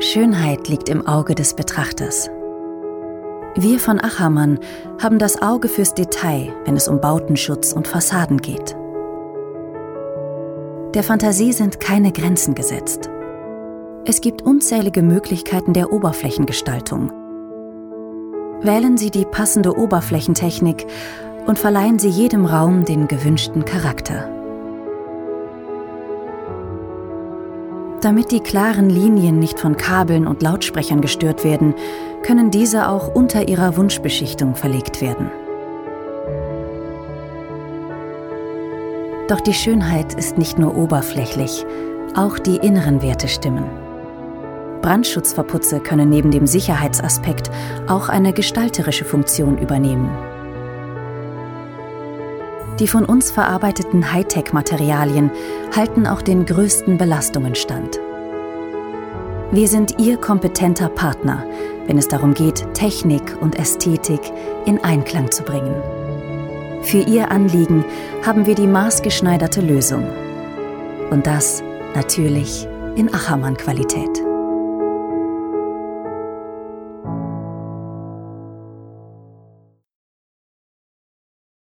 Schönheit liegt im Auge des Betrachters. Wir von Achermann haben das Auge fürs Detail, wenn es um Bautenschutz und Fassaden geht. Der Fantasie sind keine Grenzen gesetzt. Es gibt unzählige Möglichkeiten der Oberflächengestaltung. Wählen Sie die passende Oberflächentechnik und verleihen Sie jedem Raum den gewünschten Charakter. Damit die klaren Linien nicht von Kabeln und Lautsprechern gestört werden, können diese auch unter ihrer Wunschbeschichtung verlegt werden. Doch die Schönheit ist nicht nur oberflächlich, auch die inneren Werte stimmen. Brandschutzverputze können neben dem Sicherheitsaspekt auch eine gestalterische Funktion übernehmen. Die von uns verarbeiteten Hightech-Materialien halten auch den größten Belastungen stand. Wir sind Ihr kompetenter Partner, wenn es darum geht, Technik und Ästhetik in Einklang zu bringen. Für Ihr Anliegen haben wir die maßgeschneiderte Lösung. Und das natürlich in Achermann-Qualität.